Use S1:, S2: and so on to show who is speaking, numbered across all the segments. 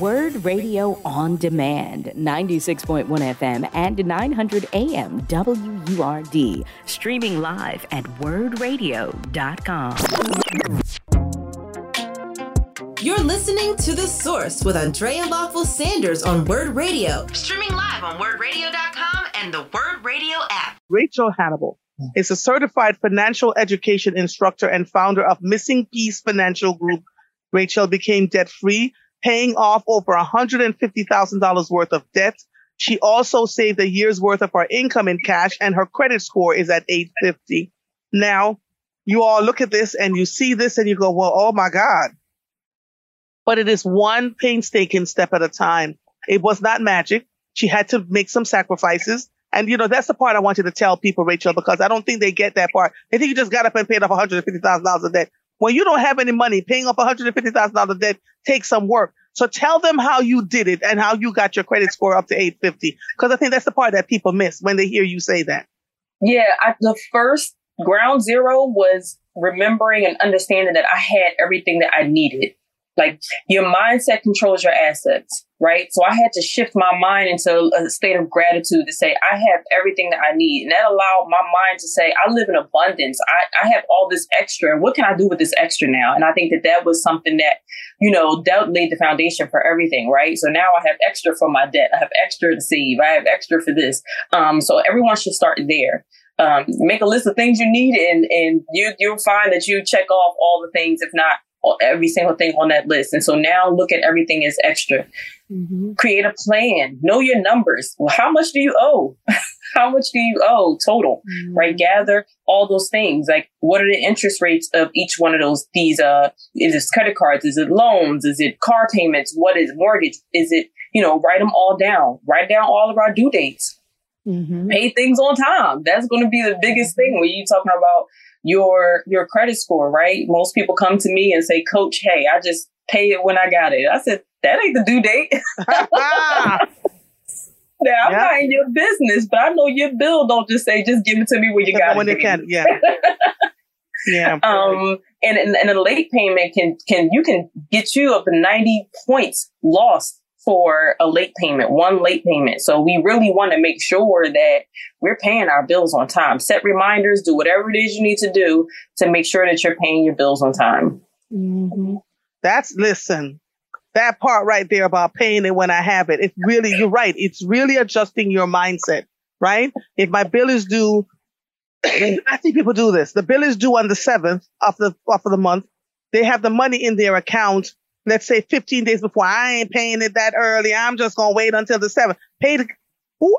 S1: Word Radio on Demand, 96.1 FM and 900 AM WURD. Streaming live at wurdradio.com.
S2: You're listening to The Source with Andrea Lawful Sanders on Word Radio. Streaming live on wurdradio.com and the Word Radio app.
S3: Rachael Hanible is a certified financial education instructor and founder of Missing Peace Financial Group. Rachael became debt free paying off over $150,000 worth of debt. She also saved a year's worth of her income in cash and her credit score is at 850. Now, you all look at this and you see this and you go, well, oh my God. But it is one painstaking step at a time. It was not magic. She had to make some sacrifices. And you know, that's the part I want you to tell people, Rachael, because I don't think they get that part. They think you just got up and paid off $150,000 of debt. When you don't have any money, paying off $150,000 debt takes some work. So tell them how you did it and how you got your credit score up to 850. Cause I think that's the part that people miss when they hear you say that.
S4: Yeah. I, the first ground zero was remembering and understanding that I had everything that I needed. Like your mindset controls your assets right? So I had to shift my mind into a state of gratitude to say, I have everything that I need. And that allowed my mind to say, I live in abundance. I, I have all this extra. And what can I do with this extra now? And I think that that was something that, you know, that laid the foundation for everything, right? So now I have extra for my debt. I have extra to save. I have extra for this. Um, so everyone should start there. Um, make a list of things you need and, and you, you'll find that you check off all the things, if not every single thing on that list. And so now look at everything as extra. Mm-hmm. Create a plan. Know your numbers. Well, how much do you owe? how much do you owe total? Mm-hmm. Right? Gather all those things. Like what are the interest rates of each one of those? These uh, is it credit cards? Is it loans? Is it car payments? What is mortgage? Is it you know? Write them all down. Write down all of our due dates. Mm-hmm. Pay things on time. That's going to be the biggest thing when you're talking about your your credit score, right? Most people come to me and say, "Coach, hey, I just pay it when I got it." I said, "That ain't the due date." now I'm yep. not in your business, but I know your bill don't just say, "Just give it to me when you got
S3: when
S4: it."
S3: When can, yeah. yeah.
S4: Um, and, and and a late payment can can you can get you up to ninety points lost for a late payment, one late payment. So we really want to make sure that we're paying our bills on time. Set reminders, do whatever it is you need to do to make sure that you're paying your bills on time.
S3: Mm-hmm. That's listen, that part right there about paying it when I have it. It's really, you're right. It's really adjusting your mindset, right? If my bill is due, I see people do this. The bill is due on the seventh of the of the month. They have the money in their account let's say 15 days before. I ain't paying it that early. I'm just going to wait until the seventh. Pay the,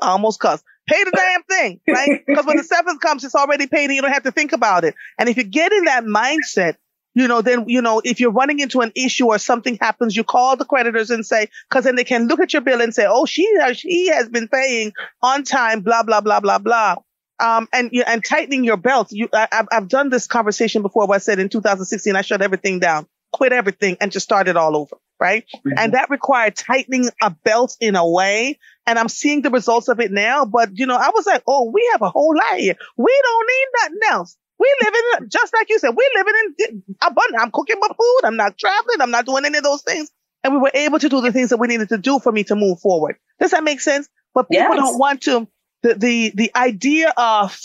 S3: I almost cussed. Pay the damn thing, right? Because when the seventh comes, it's already paid and you don't have to think about it. And if you get in that mindset, you know, then, you know, if you're running into an issue or something happens, you call the creditors and say, cause then they can look at your bill and say, oh, she, she has been paying on time, blah, blah, blah, blah, blah. Um, and, and tightening your belt. You, I, have I've done this conversation before where I said in 2016, I shut everything down quit everything and just start it all over. Right. Mm-hmm. And that required tightening a belt in a way. And I'm seeing the results of it now. But, you know, I was like, oh, we have a whole lot here. We don't need nothing else. We live in, just like you said, We're living in abundance. I'm cooking my food. I'm not traveling. I'm not doing any of those things. And we were able to do the things that we needed to do for me to move forward. Does that make sense? But people yes. don't want to, the, the, the idea of,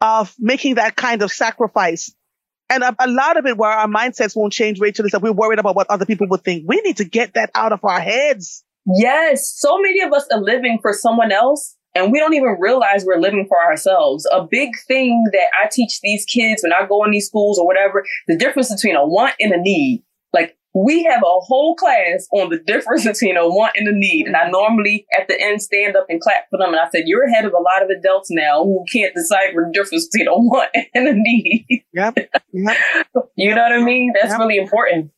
S3: of making that kind of sacrifice and a, a, lot of it where our mindsets won't change, Rachael, is that we're worried about what other people would think. We need to get that out of our heads.
S4: Yes. So many of us are living for someone else and we don't even realize we're living for ourselves. A big thing that I teach these kids when I go in these schools or whatever, the difference between a want and a need we have a whole class on the difference between a want and a need. And I normally at the end stand up and clap for them. And I said, you're ahead of a lot of adults now who can't decipher the difference between a want and a need.
S3: Yep. yep.
S4: you know what I mean? That's yep. really important.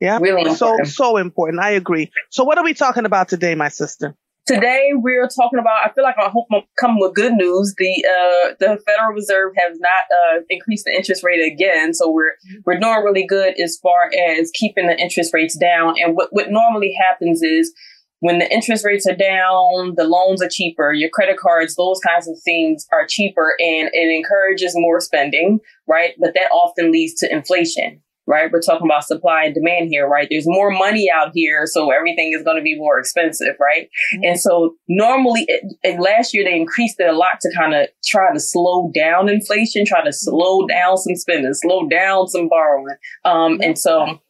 S3: Yeah. Really important. So, so important. I agree. So what are we talking about today, my sister?
S4: Today we're talking about. I feel like I hope I'm coming with good news. The uh, the Federal Reserve has not uh, increased the interest rate again, so we're we're doing really good as far as keeping the interest rates down. And what what normally happens is when the interest rates are down, the loans are cheaper, your credit cards, those kinds of things are cheaper, and it encourages more spending, right? But that often leads to inflation right? We're talking about supply and demand here, right? There's more money out here, so everything is going to be more expensive, right? Mm-hmm. And so normally, it, last year they increased it a lot to kind of try to slow down inflation, try to slow down some spending, slow down some borrowing. Um, and so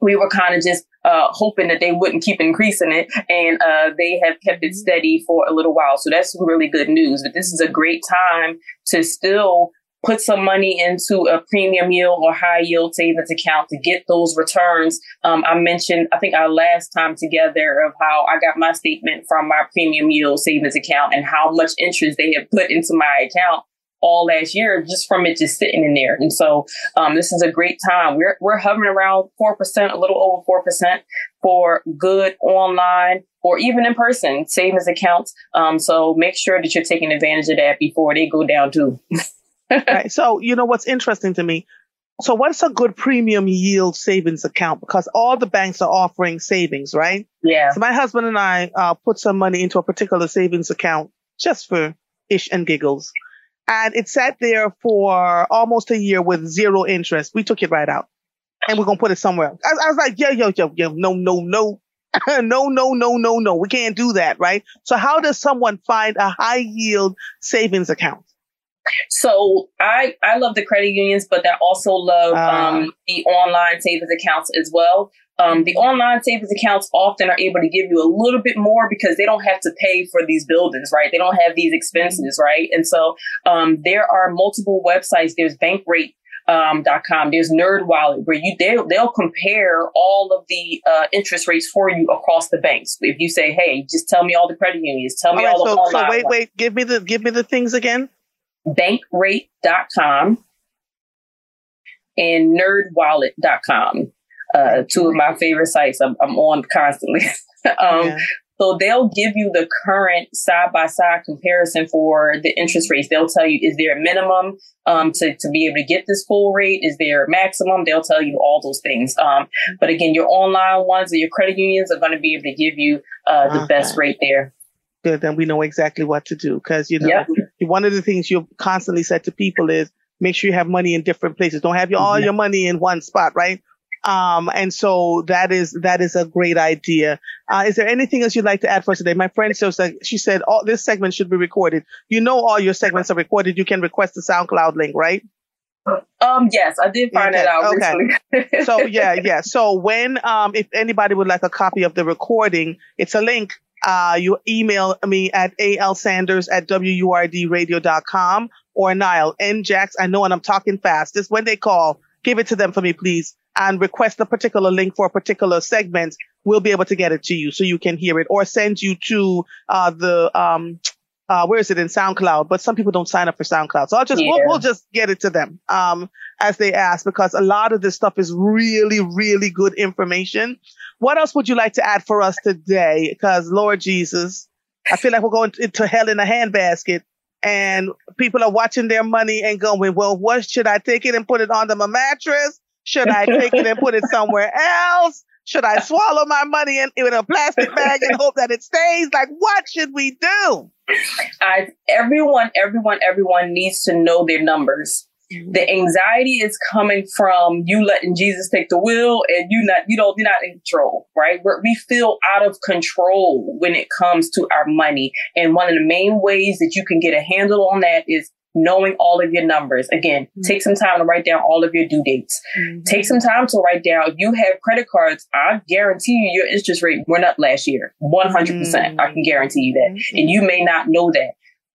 S4: we were kind of just uh, hoping that they wouldn't keep increasing it, and uh, they have kept it steady for a little while. So that's really good news. But this is a great time to still put some money into a premium yield or high yield savings account to get those returns. Um, I mentioned, I think our last time together of how I got my statement from my premium yield savings account and how much interest they have put into my account all last year just from it just sitting in there. And so um, this is a great time. We're we're hovering around four percent, a little over four percent for good online or even in person savings accounts. Um, so make sure that you're taking advantage of that before they go down too.
S3: right. So you know what's interesting to me. So what's a good premium yield savings account? Because all the banks are offering savings, right?
S4: Yeah.
S3: So my husband and I uh, put some money into a particular savings account just for ish and giggles and it sat there for almost a year with zero interest. We took it right out and we're going to put it somewhere. I, I was like, yo, yo, yo, yo, no, no, no. no, no, no, no, no. We can't do that, right? So how does someone find a high yield savings account?
S4: So I I love the credit unions, but I also love uh, um, the online savings accounts as well. Um, the online savings accounts often are able to give you a little bit more because they don't have to pay for these buildings, right? They don't have these expenses, right? And so um, there are multiple websites. There's Bankrate um, dot com. There's NerdWallet where you they'll, they'll compare all of the uh, interest rates for you across the banks. If you say, "Hey, just tell me all the credit unions, tell me all, all right, the
S3: so, so wait, wait, give me the give me the things again.
S4: Bankrate.com and NerdWallet.com uh, two of my favorite sites I'm, I'm on constantly. um, yeah. So they'll give you the current side by side comparison for the interest rates. They'll tell you, is there a minimum um, to, to be able to get this full rate? Is there a maximum? They'll tell you all those things. Um, but again, your online ones or your credit unions are going to be able to give you uh, the okay. best rate there.
S3: Good. Then we know exactly what to do. Cause you know, yep. One of the things you've constantly said to people is make sure you have money in different places. Don't have your, all your money in one spot, right? Um, and so that is, that is a great idea. Uh, is there anything else you'd like to add for us today? My friend says she said, all this segment should be recorded. You know, all your segments are recorded. You can request the SoundCloud link, right?
S4: Um, yes, I did find okay. out.
S3: Okay. so yeah, yeah. So when, um, if anybody would like a copy of the recording, it's a link. Uh, you email me at alsanders at wurdradio.com or Nile N Jax. I know, and I'm talking fast. Just when they call, give it to them for me, please and request a particular link for a particular segment, we'll be able to get it to you so you can hear it or send you to uh, the um, uh, where is it in SoundCloud? But some people don't sign up for SoundCloud, so I'll just yeah. we'll, we'll, just get it to them um, as they ask because a lot of this stuff is really really good information. What else would you like to add for us today? Because Lord Jesus, I feel like we're going into hell in a handbasket. And people are watching their money and going, well, what should I take it and put it under my mattress? Should I take it and put it somewhere else? Should I swallow my money in, in a plastic bag and hope that it stays? Like, what should we do?
S4: I, everyone, everyone, everyone needs to know their numbers. Mm-hmm. The anxiety is coming from you letting Jesus take the wheel and you not, you know, you're not in control, right? We're, we feel out of control when it comes to our money. And one of the main ways that you can get a handle on that is knowing all of your numbers. Again, mm-hmm. take some time to write down all of your due dates. Mm-hmm. Take some time to write down, you have credit cards. I guarantee you your interest rate went up last year. 100%. percent I can guarantee you that. Mm-hmm. And you may not know that.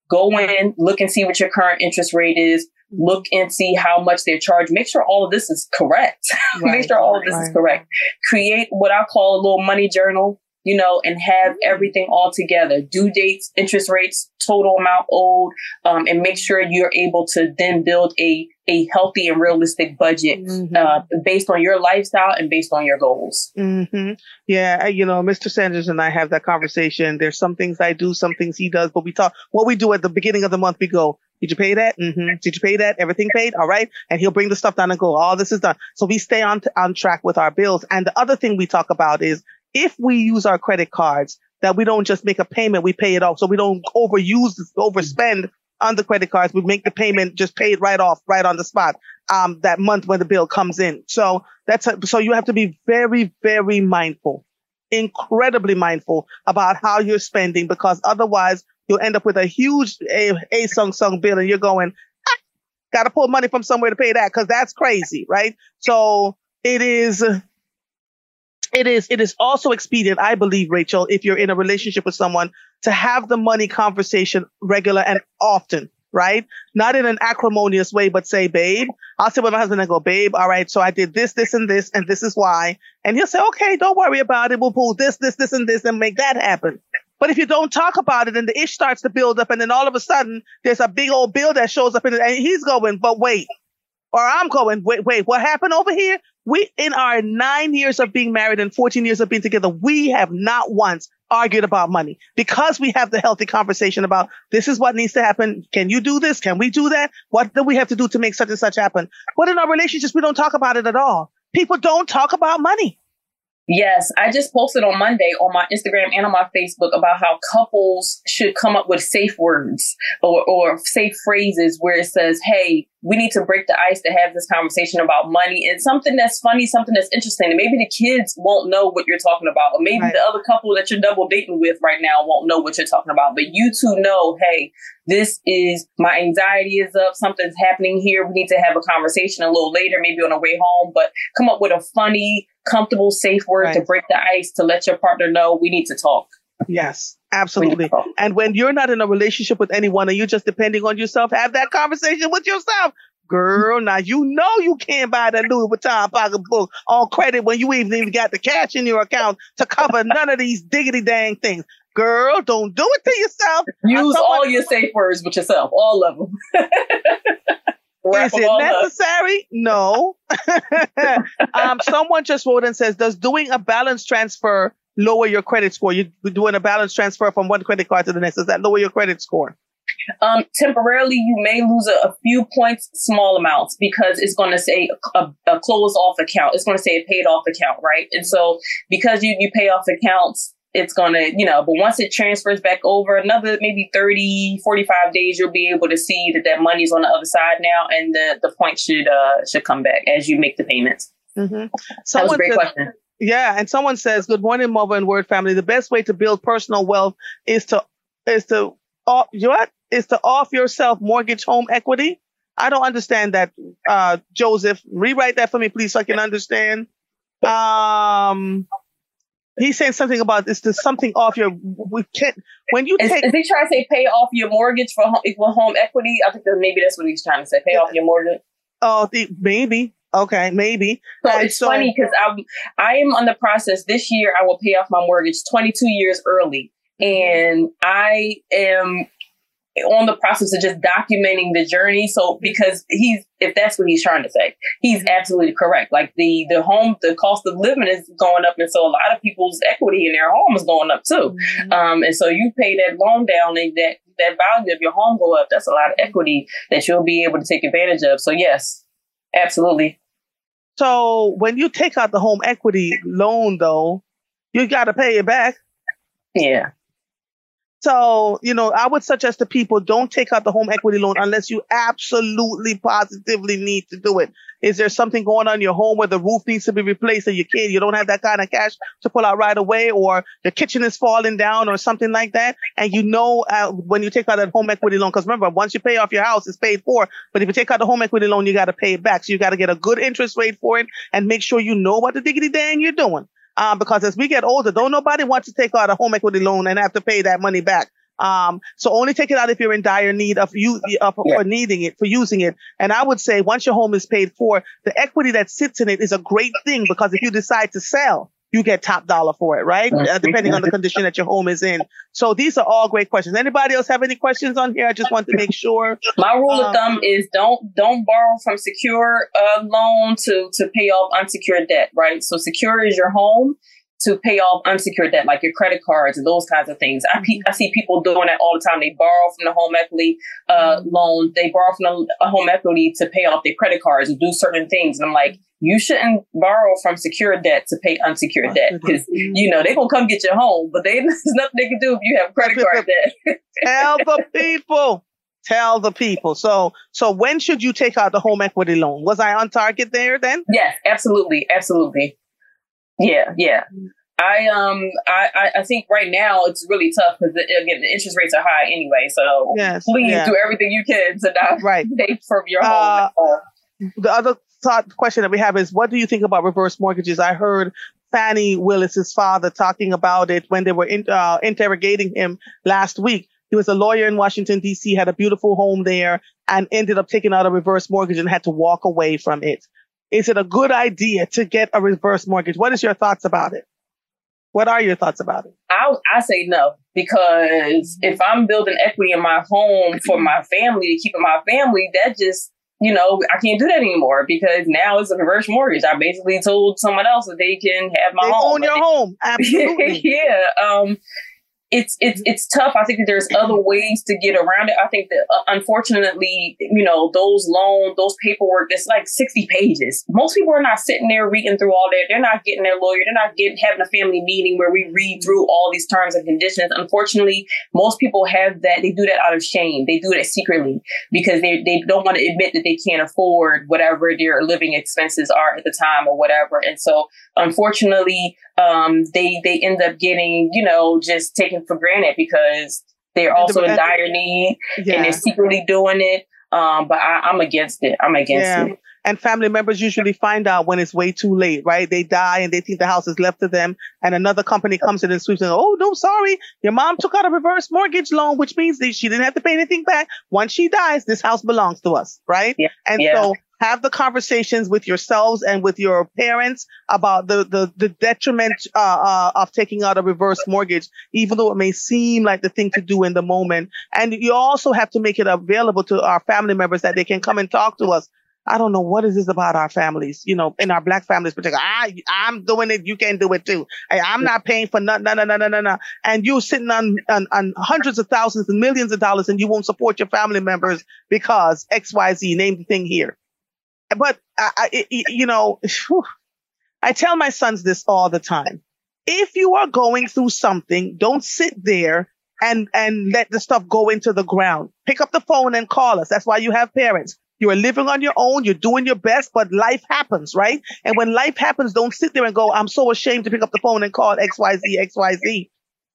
S4: Go in, look and see what your current interest rate is. Look and see how much they're charged. Make sure all of this is correct. Right. Make sure all of this right. is correct. Create what I call a little money journal you know, and have everything all together, due dates, interest rates, total amount owed, um, and make sure you're able to then build a, a healthy and realistic budget, mm-hmm. uh, based on your lifestyle and based on your goals.
S3: Mm-hmm. Yeah. You know, Mr. Sanders and I have that conversation. There's some things I do, some things he does, but we talk, what we do at the beginning of the month, we go, did you pay that? Mm-hmm. Did you pay that? Everything paid? All right. And he'll bring the stuff down and go, all oh, this is done. So we stay on, t- on track with our bills. And the other thing we talk about is if we use our credit cards, that we don't just make a payment, we pay it off. So we don't overuse, overspend on the credit cards. We make the payment just paid right off, right on the spot. Um, that month when the bill comes in. So that's a, so you have to be very, very mindful, incredibly mindful about how you're spending because otherwise you'll end up with a huge a, a sung sung bill and you're going, ah, got to pull money from somewhere to pay that because that's crazy, right? So it is it is it is also expedient i believe rachael if you're in a relationship with someone to have the money conversation regular and often right? Not in an acrimonious way but say babe i'll sit with my husband and go babe all right so i did this this and this and this is why and he'll say okay don't worry about it. We'll pull this this this and this and make that happen. But if you don't talk about it and the ish starts to build up and then all of a sudden there's a big old bill that shows up and he's going but wait or I'm going, wait, wait, what happened over here? We, in our nine years of being married and 14 years of being together, we have not once argued about money because we have the healthy conversation about this is what needs to happen. Can you do this? Can we do that? What do we have to do to make such and such happen? But in our relationships, we don't talk about it at all. People don't talk about money.
S4: Yes, I just posted on Monday on my Instagram and on my Facebook about how couples should come up with safe words or, or safe phrases where it says, Hey, we need to break the ice to have this conversation about money and something that's funny, something that's interesting. And maybe the kids won't know what you're talking about, or maybe right. the other couple that you're double dating with right now won't know what you're talking about. But you two know, hey, this is my anxiety is up, something's happening here. We need to have a conversation a little later, maybe on the way home, but come up with a funny, comfortable, safe word right. to break the ice to let your partner know we need to talk.
S3: Yes, absolutely. And when you're not in a relationship with anyone and you're just depending on yourself, have that conversation with yourself. Girl, now you know you can't buy that Louis Vuitton pocketbook on credit when you even even got the cash in your account to cover none of these diggity dang things. Girl, don't do it to yourself.
S4: Use all your safe words with yourself, all of them.
S3: Is it necessary? Up. No. um, someone just wrote and says, does doing a balance transfer lower your credit score? You're doing a balance transfer from one credit card to the next. Does that lower your credit score?
S4: Um, temporarily, you may lose a, a, few points, small amounts, because it's going to say a, a closed off account. It's going to say a paid off account, right? And so because you, you pay off accounts, it's going to, you know, but once it transfers back over another maybe 30, 45 days, you'll be able to see that that money's on the other side now and the, the point should, uh, should come back as you make the payments. Mm-hmm. That was a great question.
S3: Yeah, and someone says, "Good morning, Mother and Word family. The best way to build personal wealth is to is to off what is to off yourself mortgage home equity." I don't understand that, uh, Joseph. Rewrite that for me, please, so I can understand. Um, he's saying something about this. To something off your. We can't when you
S4: is,
S3: take.
S4: Is he trying to say pay off your mortgage for home, for home equity? I think that maybe that's what he's trying to say. Pay off your mortgage.
S3: Oh, the, maybe. Okay, maybe.
S4: So and it's so, funny because I'm I am on the process this year. I will pay off my mortgage 22 years early, and I am on the process of just documenting the journey. So because he's if that's what he's trying to say, he's mm-hmm. absolutely correct. Like the the home the cost of living is going up, and so a lot of people's equity in their home is going up too. Mm-hmm. Um, and so you pay that loan down, and that that value of your home go up. That's a lot of equity that you'll be able to take advantage of. So yes, Absolutely.
S3: So when you take out the home equity loan, though, you got to pay it back.
S4: Yeah.
S3: So, you know, I would suggest to people don't take out the home equity loan unless you absolutely positively need to do it. Is there something going on in your home where the roof needs to be replaced and you can't, you don't have that kind of cash to pull out right away or the kitchen is falling down or something like that? And you know, uh, when you take out that home equity loan, because remember, once you pay off your house, it's paid for. But if you take out the home equity loan, you got to pay it back. So you got to get a good interest rate for it and make sure you know what the diggity dang you're doing. Um, because as we get older, don't nobody want to take out a home equity loan and have to pay that money back. Um, so only take it out if you're in dire need of you uh, for, yeah. for needing it, for using it. And I would say once your home is paid for, the equity that sits in it is a great thing because if you decide to sell, you get top dollar for it, right? Uh, depending on the condition that your home is in. So these are all great questions. Anybody else have any questions on here? I just want to make sure.
S4: My rule um, of thumb is don't don't borrow from secure uh, loan to to pay off unsecured debt, right? So secure is your home to pay off unsecured debt, like your credit cards and those kinds of things. I, pe- I see people doing that all the time. They borrow from the home equity uh, mm-hmm. loan. They borrow from the home equity to pay off their credit cards and do certain things. And I'm like, you shouldn't borrow from secured debt to pay unsecured debt because you know they're gonna come get your home, but they, there's nothing they can do if you have credit card debt.
S3: Tell the people. Tell the people. So, so when should you take out the home equity loan? Was I on target there then?
S4: Yes, absolutely, absolutely. Yeah, yeah. I um I I think right now it's really tough because again the interest rates are high anyway. So yes, please yeah. do everything you can to not right. pay from your home. Uh,
S3: the other thought question that we have is what do you think about reverse mortgages? I heard Fani Willis's father talking about it when they were in, uh, interrogating him last week. He was a lawyer in Washington D.C., had a beautiful home there, and ended up taking out a reverse mortgage and had to walk away from it. Is it a good idea to get a reverse mortgage? What is your thoughts about it? What are your thoughts about it?
S4: I, I say no because if I'm building equity in my home for my family to keep in my family, that just you know I can't do that anymore because now it's a reverse mortgage. I basically told someone else that they can have my
S3: they
S4: home.
S3: Own your home, absolutely.
S4: yeah. Um, it's it's it's tough. I think that there's other ways to get around it. I think that uh, unfortunately, you know, those loans, those paperwork, that's like 60 pages. Most people are not sitting there reading through all that. They're not getting their lawyer. They're not getting having a family meeting where we read through all these terms and conditions. Unfortunately, most people have that. They do that out of shame. They do that secretly because they they don't want to admit that they can't afford whatever their living expenses are at the time or whatever. And so, unfortunately, um, they they end up getting you know just taken for granted because they're also in dire need yeah. and they're secretly doing it. Um, but I, am against it. I'm against yeah. it.
S3: And family members usually find out when it's way too late, right? They die and they think the house is left to them, and another company comes in and sweeps and oh no, sorry, your mom took out a reverse mortgage loan, which means that she didn't have to pay anything back. Once she dies, this house belongs to us, right? Yeah. And yeah. so have the conversations with yourselves and with your parents about the the, the detriment uh, uh, of taking out a reverse mortgage, even though it may seem like the thing to do in the moment. And you also have to make it available to our family members that they can come and talk to us. I don't know what is this about our families, you know, in our black families, particularly. I, I'm doing it. You can do it too. I, I'm not paying for nothing. No, no, no, no, no, no. And you're sitting on, on, on hundreds of thousands and millions of dollars and you won't support your family members because X, Y, Z, name the thing here but I, I, you know, I tell my sons this all the time. If you are going through something, don't sit there and, and let the stuff go into the ground. Pick up the phone and call us. That's why you have parents. You are living on your own. You're doing your best, but life happens, right? And when life happens, don't sit there and go, I'm so ashamed to pick up the phone and call XYZ, XYZ.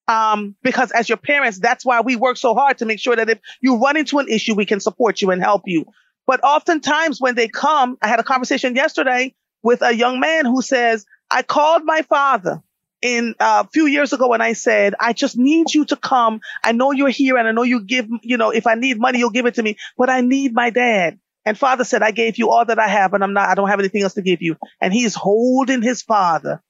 S3: Um, because as your parents, that's why we work so hard to make sure that if you run into an issue, we can support you and help you. But oftentimes when they come, I had a conversation yesterday with a young man who says, I called my father in uh, a few years ago and I said, I just need you to come. I know you're here and I know you give, you know, if I need money, you'll give it to me, but I need my dad. And father said, I gave you all that I have and I'm not, I don't have anything else to give you. And he's holding his father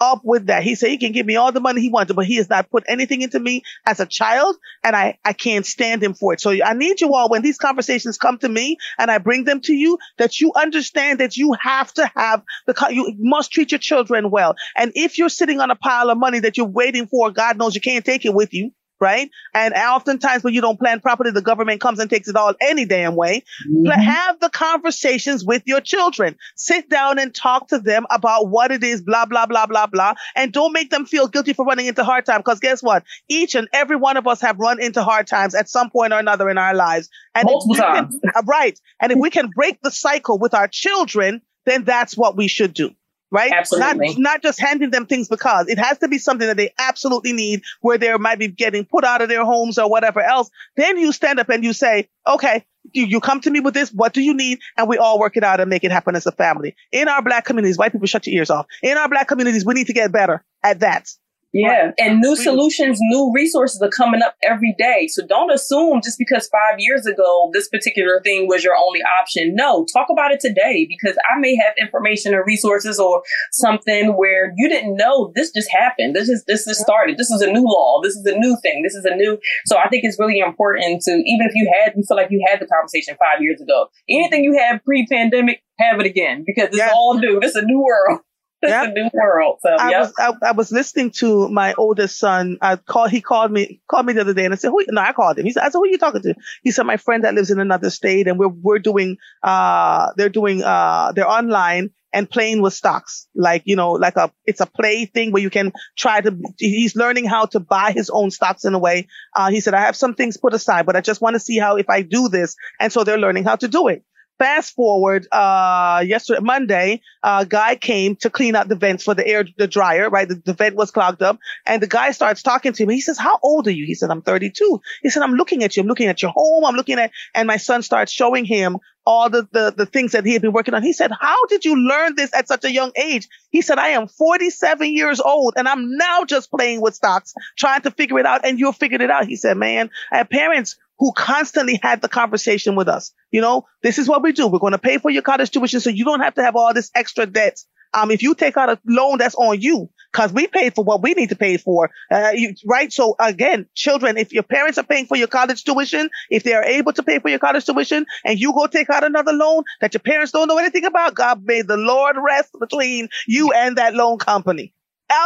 S3: up with that. He said he can give me all the money he wanted, but he has not put anything into me as a child, and I, I can't stand him for it. So I need you all, when these conversations come to me and I bring them to you, that you understand that you have to have the, you must treat your children well. And if you're sitting on a pile of money that you're waiting for, God knows you can't take it with you right? And oftentimes when you don't plan properly, the government comes and takes it all any damn way. Mm-hmm. Have the conversations with your children. Sit down and talk to them about what it is, blah, blah, blah, blah, blah. And don't make them feel guilty for running into hard time. Cause guess what? Each and every one of us have run into hard times at some point or another in our lives. And
S4: Multiple times.
S3: Can, uh, right. And if we can break the cycle with our children, then that's what we should do right?
S4: Absolutely.
S3: Not, not just handing them things because it has to be something that they absolutely need where they might be getting put out of their homes or whatever else. Then you stand up and you say, okay, you, you come to me with this. What do you need? And we all work it out and make it happen as a family. In our black communities, white people shut your ears off. In our black communities, we need to get better at that.
S4: Yeah. And new solutions, new resources are coming up every day. So don't assume just because five years ago this particular thing was your only option. No, talk about it today because I may have information or resources or something where you didn't know this just happened. This is, this is started. This is a new law. This is a new thing. This is a new. So I think it's really important to, even if you had, you feel like you had the conversation five years ago, anything you had pre pandemic, have it again because it's yes. all new. This is a new world. It's yep. a new world. So I
S3: yep. was I, I, was listening to my oldest son. I called he called me called me the other day and I said, Who no, I called him. He said, I said, Who are you talking to? He said, My friend that lives in another state and we're we're doing uh they're doing uh they're online and playing with stocks. Like, you know, like a, it's a play thing where you can try to, he's learning how to buy his own stocks in a way. Uh, he said, I have some things put aside, but I just want to see how if I do this. And so they're learning how to do it. Fast forward, uh, yesterday, Monday, a uh, guy came to clean out the vents for the air, the dryer, right? The, the, vent was clogged up and the guy starts talking to him. He says, how old are you? He said, I'm 32. He said, I'm looking at you. I'm looking at your home. I'm looking at, and my son starts showing him all the, the, the things that he had been working on. He said, how did you learn this at such a young age? He said, I am 47 years old and I'm now just playing with stocks, trying to figure it out. And you figured it out. He said, man, I have parents who constantly had the conversation with us. You know, this is what we do. We're going to pay for your college tuition so you don't have to have all this extra debt. Um, if you take out a loan, that's on you because we paid for what we need to pay for. Uh, you, right. So again, children, if your parents are paying for your college tuition, if they are able to pay for your college tuition and you go take out another loan that your parents don't know anything about, God may the Lord rest between you and that loan company.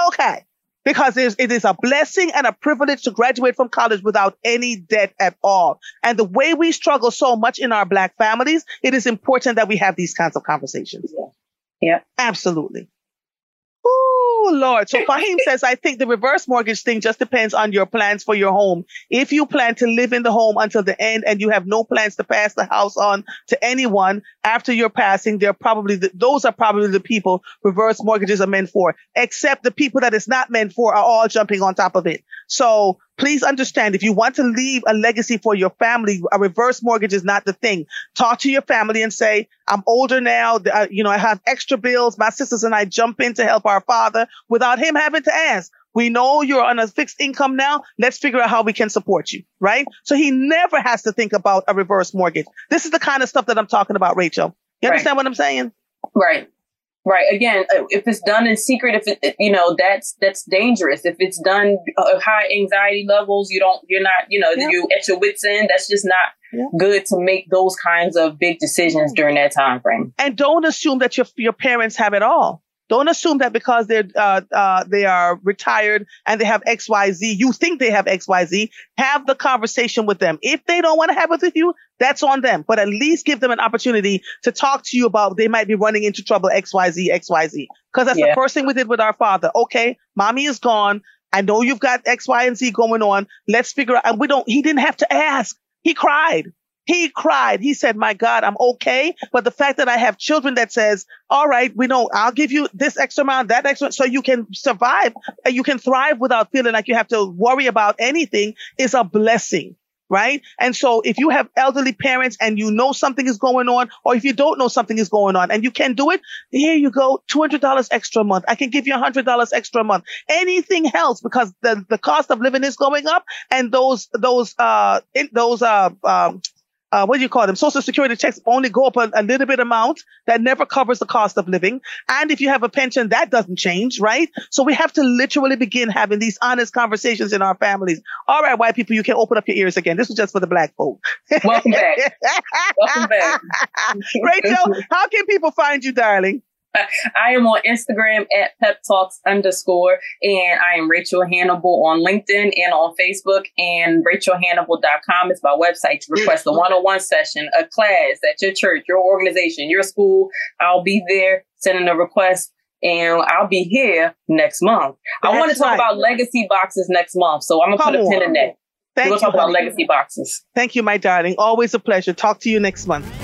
S3: Okay because it is a blessing and a privilege to graduate from college without any debt at all. And the way we struggle so much in our black families, it is important that we have these kinds of conversations.
S4: Yeah. yeah.
S3: Absolutely. Oh, Lord. So Fahim says, I think the reverse mortgage thing just depends on your plans for your home. If you plan to live in the home until the end and you have no plans to pass the house on to anyone after your passing, they're probably, the, those are probably the people reverse mortgages are meant for, except the people that it's not meant for are all jumping on top of it. So please understand if you want to leave a legacy for your family, a reverse mortgage is not the thing. Talk to your family and say, I'm older now. Uh, you know, I have extra bills. My sisters and I jump in to help our father without him having to ask. We know you're on a fixed income now. Let's figure out how we can support you. Right. So he never has to think about a reverse mortgage. This is the kind of stuff that I'm talking about, Rachael. You understand right. what I'm saying?
S4: Right. Right. Again, uh, if it's done in secret, if it, you know, that's, that's dangerous. If it's done uh, high anxiety levels, you don't, you're not, you know, yeah. you at your wits end. That's just not yeah. good to make those kinds of big decisions during that time frame.
S3: And don't assume that your, your parents have it all. Don't assume that because they're uh, uh, they are retired and they have X Y Z, you think they have X Y Z. Have the conversation with them. If they don't want to have it with you, that's on them. But at least give them an opportunity to talk to you about they might be running into trouble X Y Z X Y Z. Because that's yeah. the first thing we did with our father. Okay, mommy is gone. I know you've got X, Y, and Z going on. Let's figure out. And we don't. He didn't have to ask. He cried. He cried. He said, my God, I'm okay. But the fact that I have children that says, all right, we know I'll give you this extra amount, that extra, so you can survive and you can thrive without feeling like you have to worry about anything is a blessing. Right. And so if you have elderly parents and you know something is going on, or if you don't know something is going on and you can do it, here you go, $200 extra a month. I can give you $100 extra a month. Anything else because the, the cost of living is going up and those, those, uh, in, those, uh, um, uh, what do you call them? Social security checks only go up a, a, little bit amount that never covers the cost of living. And if you have a pension, that doesn't change, right? So we have to literally begin having these honest conversations in our families. All right, white people, you can open up your ears again. This was just for the black folk.
S4: Welcome back. Welcome back.
S3: Rachael, how can people find you, darling?
S4: I am on Instagram at pep talks underscore, and I am Rachael Hanible on LinkedIn and on Facebook. And rachaelhanible.com is my website to request a one on one session, a class at your church, your organization, your school. I'll be there sending a request. And I'll be here next month. That's I want to talk right. about legacy boxes next month. So I'm going to put a pin in that. Thank we'll you, talk honey. about legacy boxes.
S3: Thank you, my darling. Always a pleasure. Talk to you next month.